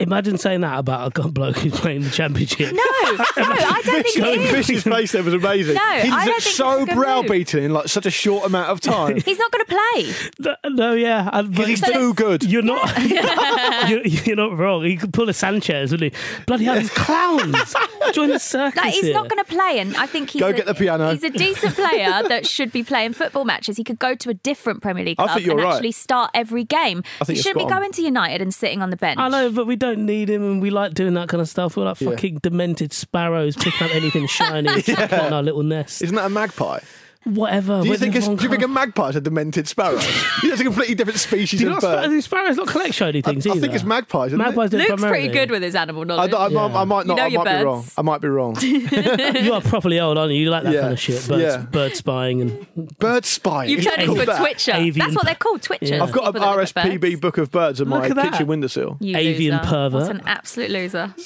Imagine saying that about a bloke who's playing the championship. No, no, I don't think it is. Vish's face there was amazing. No, I He's don't think so it's a good browbeaten in like such a short amount of time. He's not going to play. Th- No, yeah, and- but he's too good. You're not. you're, you're not wrong. He could pull a Sanchez, wouldn't he? Bloody hell, these clowns! Join the circus. Like, he's here. not going to play, and I think he's Go a, get the piano. He's a decent player that should be playing football matches. He could go to a different Premier League I club think you're and right. actually start every game. I think he shouldn't be spot on. going to United and sitting on the bench. I know, but we don't need him, and we like doing that kind of stuff. We're like Yeah. fucking demented sparrows picking up anything shiny it on our little nest. Isn't that a magpie? Whatever. Do you think the it's, do you think a kind- magpie is a demented sparrow? it's a completely different species Do you of not bird. sparrows, sparrows not collect shiny things I, I think it's magpies. Isn't Magpies do it Luke's pretty good with his animal It? I, knowledge. I, I, I might not. You know I your might be wrong. I might be wrong. you are properly old, aren't you? You like that Yeah. kind of shit. Bird, Yeah. bird spying and Bird spying. You've turned into a that? twitcher. Avian That's what they're called, twitchers. Yeah. I've got an People that look at RSPB book of birds on my Look at kitchen windowsill. You Avian loser. pervert. What an absolute loser.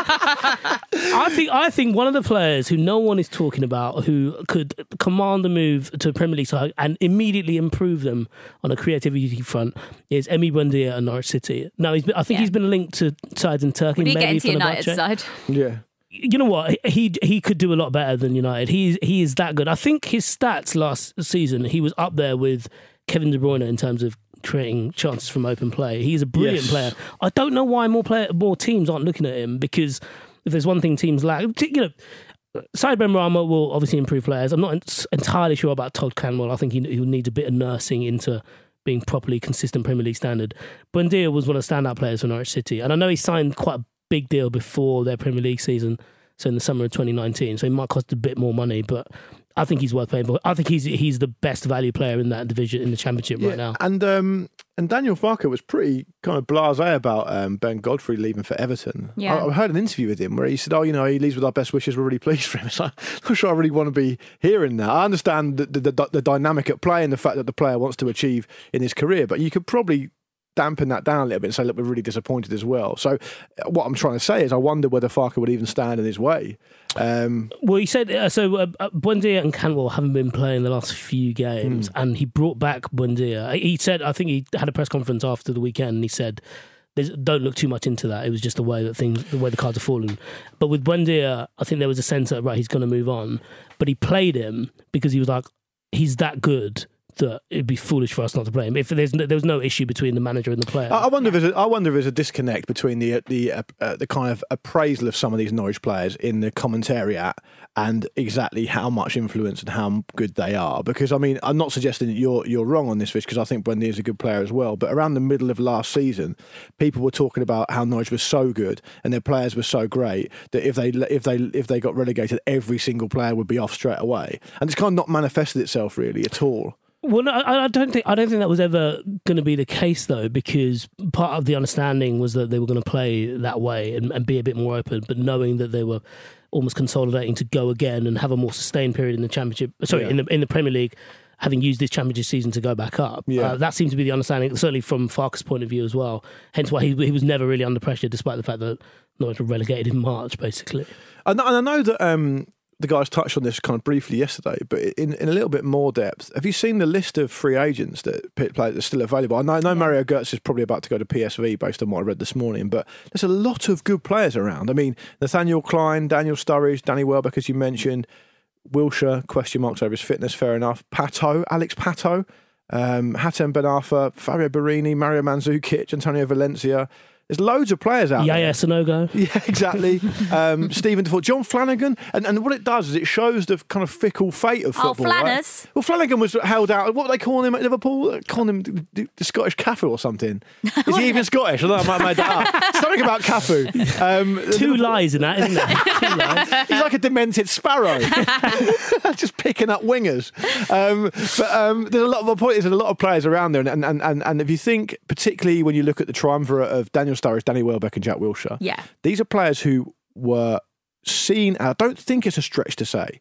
I think I think one of the players who no one is talking about who could command the move to a Premier League side and immediately improve them on a creativity front is Emi Buendia at Norwich City. Now he's been, I think Yeah. he's been linked to sides in Turkey. When do you get maybe into United's Fenerbahce. side? Yeah. You know what? He he could do a lot better than United. He he is that good. I think his stats last season he was up there with Kevin De Bruyne in terms of creating chances from open play. He's a brilliant Yes. player. I don't know why more player more teams aren't looking at him because if there's one thing teams lack, you know. Said Benrahma will obviously improve players. I'm not entirely sure about Todd Cantwell. I think he, he'll need a bit of nursing into being properly consistent Premier League standard. Buendia was one of the standout players for Norwich City, and I know he signed quite a big deal before their Premier League season, so in the summer of 2019. So he might cost a bit more money, but I think he's worth paying for. I think he's he's the best value player in that division in the Championship right now. And um, and Daniel Farke was pretty kind of blasé about um, Ben Godfrey leaving for Everton. Yeah. I, I heard an interview with him where he said, "Oh, you know, he leaves with our best wishes. We're really pleased for him." So I'm not sure I really want to be hearing that. I understand the, the, the, the dynamic at play and the fact that the player wants to achieve in his career, but you could probably dampen that down a little bit and say, look, we're really disappointed as well. So uh, what I'm trying to say is I wonder whether Farke would even stand in his way. Um, Well, he said uh, so. Uh, uh, Buendia and Cantwell haven't been playing the last few games, and he brought back Buendia. He said, I think he had a press conference after the weekend, and he said, don't look too much into that. It was just the way that things, the way the cards are falling." But with Buendia, I think there was a sense that right, he's going to move on, but he played him because he was like, he's that good. That it'd be foolish for us not to play him. If there's no, there was no issue between the manager and the player. I wonder if there's a, I wonder if there's a disconnect between the the uh, uh, the kind of appraisal of some of these Norwich players in the commentariat and exactly how much influence and how good they are. Because I mean, I'm not suggesting that you're you're wrong on this, Vish, because I think Wendy is a good player as well. But around the middle of last season, people were talking about how Norwich was so good and their players were so great that if they if they if they got relegated, every single player would be off straight away, and it's kind of not manifested itself really at all. Well, no, I, I don't think I don't think that was ever going to be the case though, because part of the understanding was that they were going to play that way and, and be a bit more open, but knowing that they were almost consolidating to go again and have a more sustained period in the championship. Sorry, Yeah. in the in the Premier League, having used this championship season to go back up. Yeah. Uh, that seems to be the understanding, certainly from Farke's point of view as well. Hence why he he was never really under pressure, despite the fact that Norwich were relegated in March, basically. And, and I know that um, the guys touched on this kind of briefly yesterday, but in, in a little bit more depth. Have you seen the list of free agents that pit players that are still available? I know, I know Mario Götze is probably about to go to PSV based on what I read this morning, but there's a lot of good players around. I mean, Nathaniel Clyne, Daniel Sturridge, Danny Welbeck, as you mentioned, Wilshere, question marks over his fitness, fair enough. Pato, Alex Pato, um, Hatem Ben Arfa, Fabio Borini, Mario Mandzukic, Antonio Valencia. There's loads of players out there. Yeah, there. yeah, Sanogo. Yeah, exactly. Um, Stephen Defoe, John Flanagan, and, and what it does is it shows the kind of fickle fate of Oh, football. right? Well, Flanagan was held out. What were they calling him at Liverpool? They're Calling him the, the, the Scottish Cafu or something. Is he even Scottish? I don't know. I might have made that up. Something about Cafu. Um, Two lies in that, isn't there? Two lies. He's like a demented sparrow, just picking up wingers. Um, but um, there's a lot of my point is there's a lot of players around there, and, and and and if you think, particularly when you look at the triumvirate of Daniel Sturridge, Danny Welbeck, and Jack Wilshere, Yeah. these are players who were seen. I don't think it's a stretch to say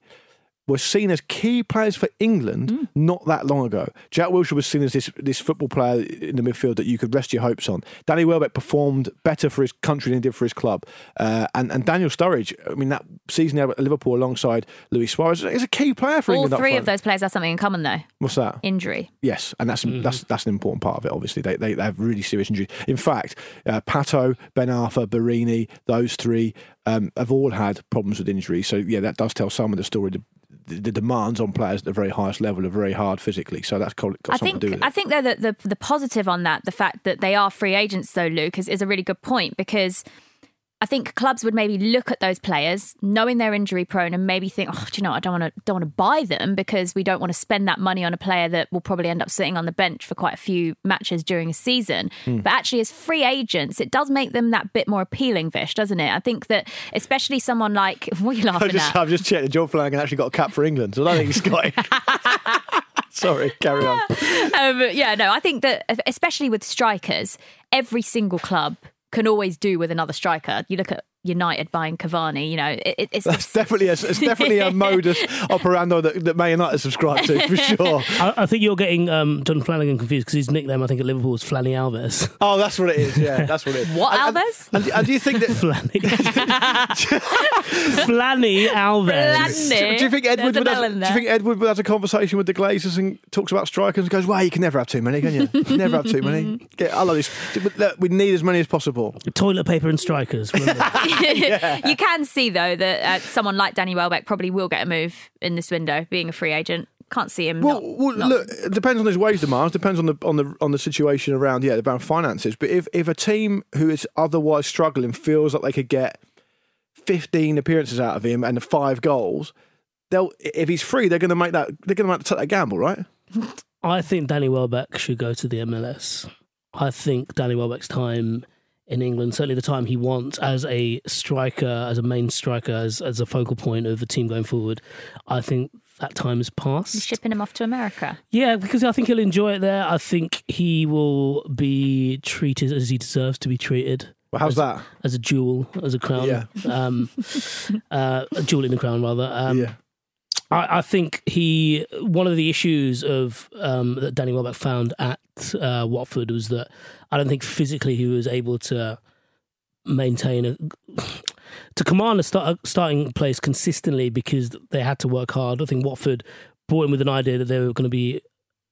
were seen as key players for England Mm. not that long ago. Jack Wilshere was seen as this this football player in the midfield that you could rest your hopes on. Danny Welbeck performed better for his country than he did for his club, uh, and and Daniel Sturridge. I mean that season at Liverpool alongside Luis Suarez is a key player for All England. up three of front. those players have something in common, though What's that? injury. Yes, and that's that's that's an important part of it. Obviously, they they, they have really serious injuries. In fact, uh, Pato, Ben Arfa, Borini, those three um, have all had problems with injuries. So yeah, that does tell some of the story. The, demands on players at the very highest level are very hard physically. So that's got, got I something think to do with it. I think though that the the positive on that, the fact that they are free agents though, Luke, is, is a really good point because I think clubs would maybe look at those players, knowing they're injury prone, and maybe think, oh, do you know. I don't want to don't want to buy them because we don't want to spend that money on a player that will probably end up sitting on the bench for quite a few matches during a season. Hmm. But actually, as free agents, it does make them that bit more appealing, Vish, doesn't it? I think that especially someone like what are you laughing I've just, at? I've just checked that John Flanagan actually got a cap for England, so I don't think he's Scottish. Sorry, carry on. um, yeah, no, I think that especially with strikers, every single club can always do with another striker. You look at United buying Cavani, you know, it, it- it's That's definitely a, it's definitely a modus operandi that, that Man United subscribe to for sure. I, I think you're getting um, John Flanagan confused because his nickname, I think, at Liverpool was Flanny Alves. Oh, that's what it is. Yeah, that's what it is. What And- and- Alves? And, and do you think that Flanny? Flanny Alves. Do, do you think Edward would have, do you think Edward would have a conversation with the Glazers and talks about strikers and goes, "Well, you can never have too many, can you? You never have too many. Get, I love this. We need as many as possible." Toilet paper and strikers. remember? You can see though that uh, someone like Danny Welbeck probably will get a move in this window, being a free agent. Can't see him. Well, not- well not- look, it depends on his wage demands. Depends on the on the on the situation around yeah around finances. But if if a team who is otherwise struggling feels like they could get fifteen appearances out of him and five goals, they'll if he's free, they're going to make that they're going to have to take that gamble, right? I think Danny Welbeck should go to the MLS. I think Danny Welbeck's time in England, certainly the time he wants as a striker, as a main striker, as, as a focal point of the team going forward, I think that time has passed. shipping him off to America. Yeah, because I think he'll enjoy it there. I think he will be treated as he deserves to be treated. Well, how's as, that? As a jewel, as a crown. Yeah. Um, uh, a jewel in the crown, rather. Um, yeah. I, I think he one of the issues of um, that Danny Welbeck found at uh, Watford was that I don't think physically he was able to maintain a to command a, start, a starting place consistently because they had to work hard. I think Watford brought in with an idea that they were going to be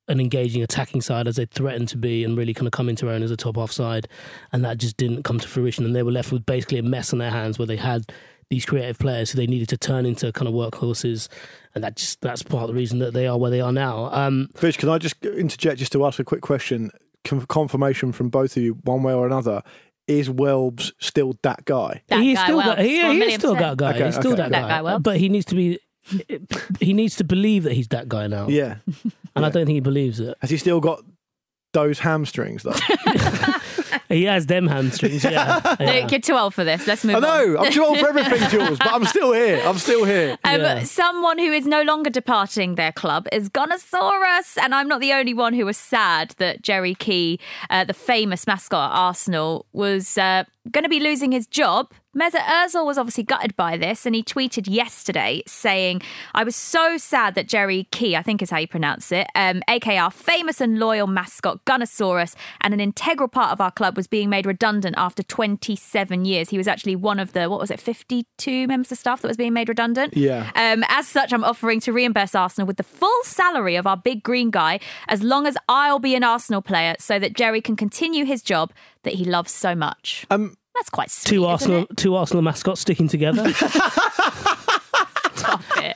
an engaging attacking side as they threatened to be and really kind of come into their own as a top half side and that just didn't come to fruition and they were left with basically a mess on their hands where they had these creative players who they needed to turn into kind of workhorses and that just that's part of the reason that they are where they are now um Vish, can I just interject just to ask a quick question? Confirmation from both of you, one way or another. Is Welbs still that guy? That he's guy still Welbs, that, he, he is still that guy Okay, he's still okay. that, That guy, guy but he needs to be he needs to believe that he's that guy now Yeah. and I don't think he believes it Has he still got those hamstrings though? he has them hamstrings yeah, yeah. Luke, you're too old for this. Let's move I on. know. I'm too old for everything, Jules, but I'm still here. I'm still here. Um, Yeah. Someone who is no longer departing their club is Gunnersaurus, and I'm not the only one who was sad that Jerry Key, uh, the famous mascot at Arsenal, was uh, going to be losing his job. Mesut Ozil was obviously gutted by this, and he tweeted yesterday saying, "I was so sad that Jerry Key, I think is how you pronounce it, um, aka our famous and loyal mascot Gunnersaurus, and an integral part of our club, was being made redundant after 27 years. He was actually one of the what was it, 52 members of staff that was being made redundant. Yeah. Um, as such, I'm offering to reimburse Arsenal with the full salary of our big green guy, as long as I'll be an Arsenal player, so that Jerry can continue his job that he loves so much. Um, That's quite sweet. two isn't Arsenal it? two Arsenal mascots sticking together Stop it.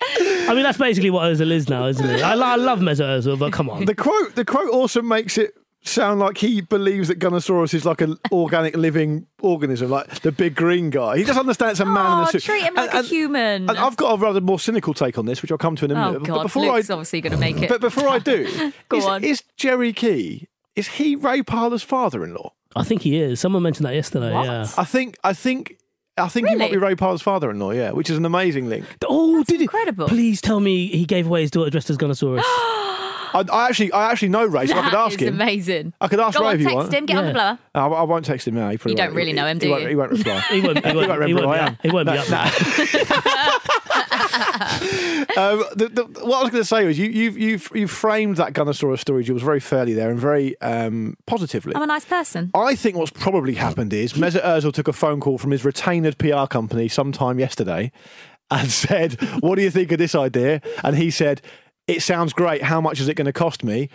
I mean that's basically what Ozil is now isn't it I, I love Mesut Ozil but come on The quote, the quote also makes it sound like he believes that Gunnersaurus is like an organic living organism, like the big green guy. He doesn't understand it's a man in Oh, a suit. treat him like And- a human. And I've got a rather more cynical take on this, which I'll come to in a oh minute. But God, before Luke's I, obviously going to make it. but before I do, Go is, on. is Jerry Key? Is he Ray Parlour's father-in-law? I think he is someone mentioned that yesterday What? yeah I think. I think. I think he might be Really? Ray Parlour's father-in-law. Yeah, which is an amazing link. oh did he incredible. please tell me he gave away his daughter dressed as Gunnersaurus I, I actually, I actually know Ray, so I could That ask is him. amazing. I could ask Go Ray on, if you text want. him, get on the Yeah. blower. I, I won't text him now. He probably You don't won't. really know him, do he Won't, you? he won't reply. he won't he won't, won't he remember won't who be I up, am. he won't be up there. um, the, the, what I was going to say was you, you've you've you framed that Gunnersaurus story, Jules, very fairly there and very um, positively. I'm a nice person. I think what's probably happened is Mesut Ozil took a phone call from his retained PR company sometime yesterday and said, "What do you think of this idea?" And he said, "It sounds great. How much is it going to cost me?"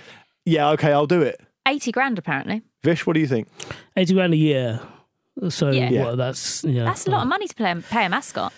Yeah, okay, I'll do it. 80 grand, apparently. Vish, what do you think? 80 grand a year. So Yeah. what, that's yeah. That's a lot of money to pay, pay a mascot.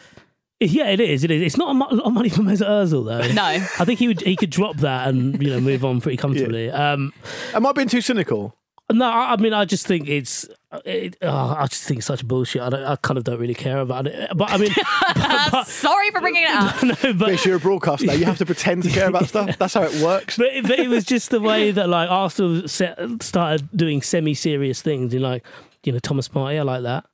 Yeah, it is. It is. It's not a lot of money for Mesut Ozil though. No. I think he would. He could drop that and you know move on pretty comfortably. Um, Am I being too cynical? No, I, I mean I just think it's. It, oh, I just think it's such bullshit. I, don't, I kind of don't really care about it. But I mean, Sorry for bringing it up. no, but Vish, you're a broadcaster. now. You have to pretend to care about stuff. That's how it works. but, but it was just the way that like Arsenal set, started doing semi-serious things. In like, you know, Thomas Partey, I like that.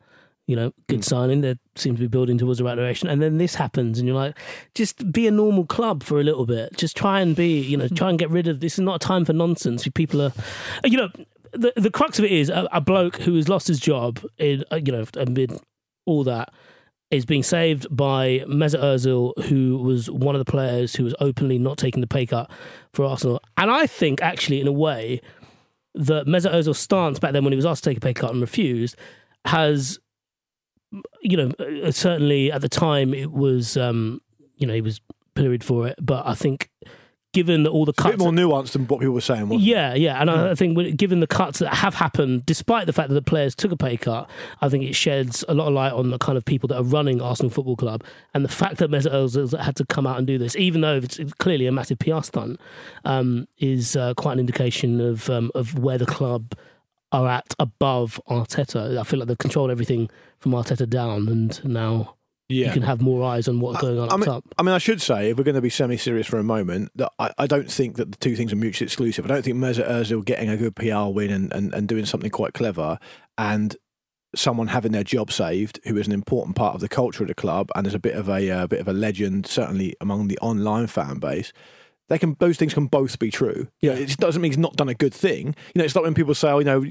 You know, good hmm. signing. They seem to be building towards the right direction. And then this happens, and you're like, just be a normal club for a little bit. Just try and be, you know, hmm. try and get rid of. This is not a time for nonsense. People are, uh, you know, the the crux of it is a, a bloke who has lost his job in, uh, you know, amid all that is being saved by Mesut Ozil, who was one of the players who was openly not taking the pay cut for Arsenal. And I think, actually, in a way, that Mesut Ozil's stance back then when he was asked to take a pay cut and refused has, you know, uh, certainly at the time it was, um, you know, he was pilloried for it. But I think given all the It's a cuts. bit more nuanced than what people were saying. Wasn't? Yeah, yeah, and I I think given the cuts that have happened, despite the fact that the players took a pay cut, I think it sheds a lot of light on the kind of people that are running Arsenal Football Club, and the fact that Mesut Ozil had to come out and do this, even though it's clearly a massive PR stunt, um, is uh, quite an indication of um, of where the club are at above Arteta. I feel like they've controlled everything from Arteta down, and now Yeah. you can have more eyes on what's going on I up mean, top. I mean, I should say, if we're going to be semi-serious for a moment, that I, I don't think that the two things are mutually exclusive. I don't think Mesut Ozil getting a good PR win and, and, and doing something quite clever and someone having their job saved, who is an important part of the culture of the club and is a bit of a uh, bit of a legend, certainly among the online fan base. They can; those things can both be true. You know, it doesn't mean he's not done a good thing. You know, it's like when people say, oh, you know,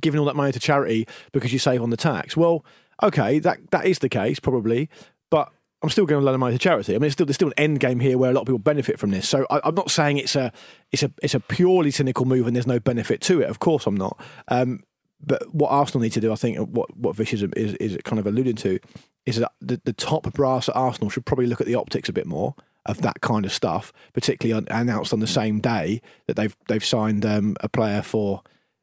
giving all that money to charity because you save on the tax. Well, okay, that that is the case probably, but I'm still going to lend money to charity. I mean, it's still, there's still an end game here where a lot of people benefit from this. So I, I'm not saying it's a it's a it's a purely cynical move and there's no benefit to it. Of course, I'm not. Um, but what Arsenal need to do, I think, what what Vish is, is is kind of alluding to, is that the, the top brass at Arsenal should probably look at the optics a bit more of that kind of stuff, particularly on, announced on the same day that they've they've signed um, a player for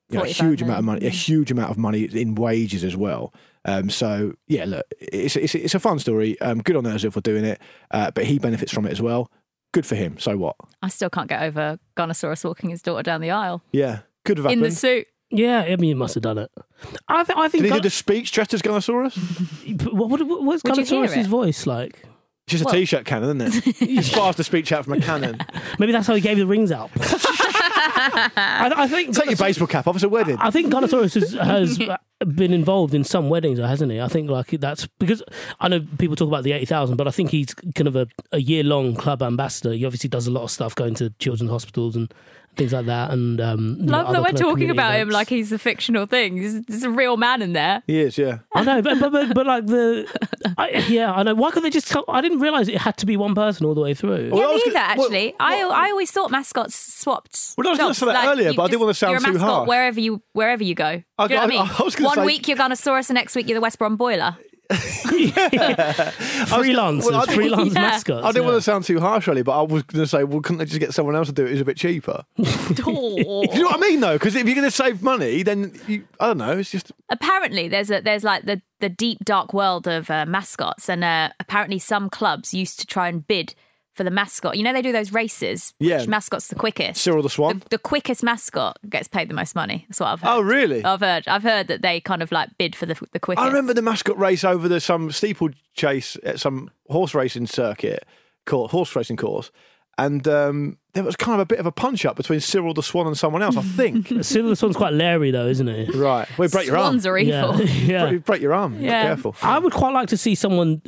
you know, a huge amount of money, a huge amount of money in wages as well. Um, so yeah, look, it's it's it's a fun story. Um, good on Ozil for doing it, uh, but he benefits from it as well. Good for him. So what? I still can't get over Gunnersaurus walking his daughter down the aisle Yeah, could have in the suit. Yeah, I mean, he must have done it. I, th- I think. Did he Gun- do the speech dressed as Gunnersaurus? what, what, what, what's Would you hear Gunnersaurus' it? voice like? It's just a Well- t-shirt cannon, isn't it? It's fast a speech out from a cannon. Maybe that's how he gave the rings out. I, I think Take your baseball cap off. It's a wedding. I think Gunnersaurus has, has been involved in some weddings, hasn't he? I think like that's because I know people talk about the eighty thousand, but I think he's kind of a, a year long club ambassador. He obviously does a lot of stuff going to children's hospitals and things like that. And um, you know, Love that we're talking community about him like he's a fictional thing. There's, there's a real man in there. He is, yeah. I know, but but, but, but like the I, yeah, I know. Why could they just? Tell, I didn't realize it had to be one person all the way through. Well, yeah, was me gonna- either, well, actually. I I always thought mascots swapped. Well, I was gonna say that earlier, you but I didn't just- wanna sound you're a too mascot harsh. Wherever you wherever you go. I- Do you know what I I- mean? I was gonna One say- week you're Gunnersaurus, and next week you're the West Brom Boiler. Freelancers, Well, I freelance Yeah. mascots. I didn't yeah. want to sound too harsh, really, but I was going to say, well, couldn't they just get someone else to do it It's a bit cheaper? Do you know what I mean, though? Because if you're going to save money, then you, I don't know. It's just apparently there's a there's like the the deep dark world of uh, mascots and uh, apparently some clubs used to try and bid for the mascot you know they do those races Yeah. which mascot's the quickest Cyril the Swan. the, the quickest mascot gets paid the most money that's what i've heard Oh, really? i've heard i've heard that they kind of like bid for the the quickest I remember the mascot race over the some steeplechase at some horse racing circuit, course, horse racing course, and um, there was kind of a bit of a punch up between Cyril the Swan and someone else. I think. Silver Swan's quite leery though, isn't he? right. Well, break your arm. swans are evil Yeah, yeah. Break, break your arm. Be Yeah. careful. I would quite like to see someone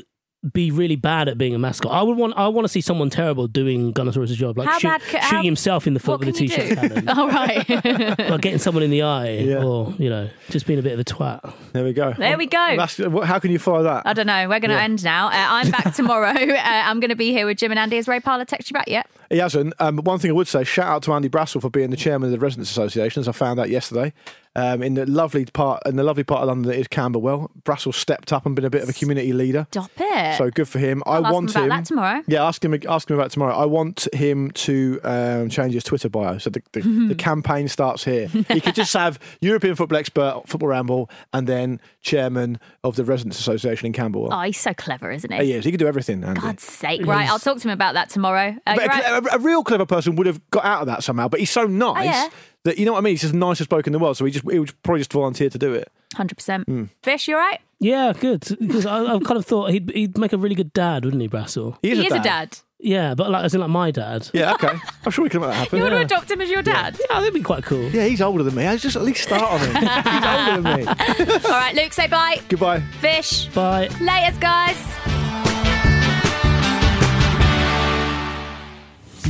be really bad at being a mascot. I would want. I want to see someone terrible doing Gunnersaurus' job, like How shoot, bad shooting how- himself in the foot with a can you t-shirt do? cannon, All right. like getting someone in the eye, or you know, just being a bit of a twat. There we go. There we go. That's, how can you follow that? I don't know. We're going to Yeah. end now. Uh, I'm back tomorrow. Uh, I'm going to be here with Jim and Andy. Has Ray Parlour texted you back yet? He hasn't. Um, one thing I would say, shout out to Andy Brassell for being the chairman of the Residents Association, as I found out yesterday. Um, in the lovely part, in the lovely part of London that is Camberwell, Brassell stepped up and been a bit of a community leader. Stop it. So good for him. I'll I ask want him about that tomorrow. Yeah, ask him. Ask him about it tomorrow. I want him to um, change his Twitter bio. So the, the, the campaign starts here. He could just have European football expert, football ramble, and then chairman of the Residents Association in Camberwell. Oh, he's so clever, isn't he? He is. He could do everything. Andy. God's sake. Right, I'll talk to him about that tomorrow. Uh, But a, right. a- a real clever person would have got out of that somehow. But he's so nice Oh, yeah. That you know what I mean. He's just the nicest bloke in the world. So he just he would probably just volunteer to do it. 100%. Hmm. Vish, you all right? Yeah, good. Because I, I've kind of thought he'd he'd make a really good dad, wouldn't he, Brassell? He is he a is a dad. dad. Yeah, but like as in like my dad. Yeah, okay. I'm sure we can make that happen. You want to adopt him as your dad? Yeah, that'd be quite cool. Yeah, he's older than me. I just at least start on him. he's older than me. all right, Luke, say bye. Goodbye. Vish. Bye. Laters, guys.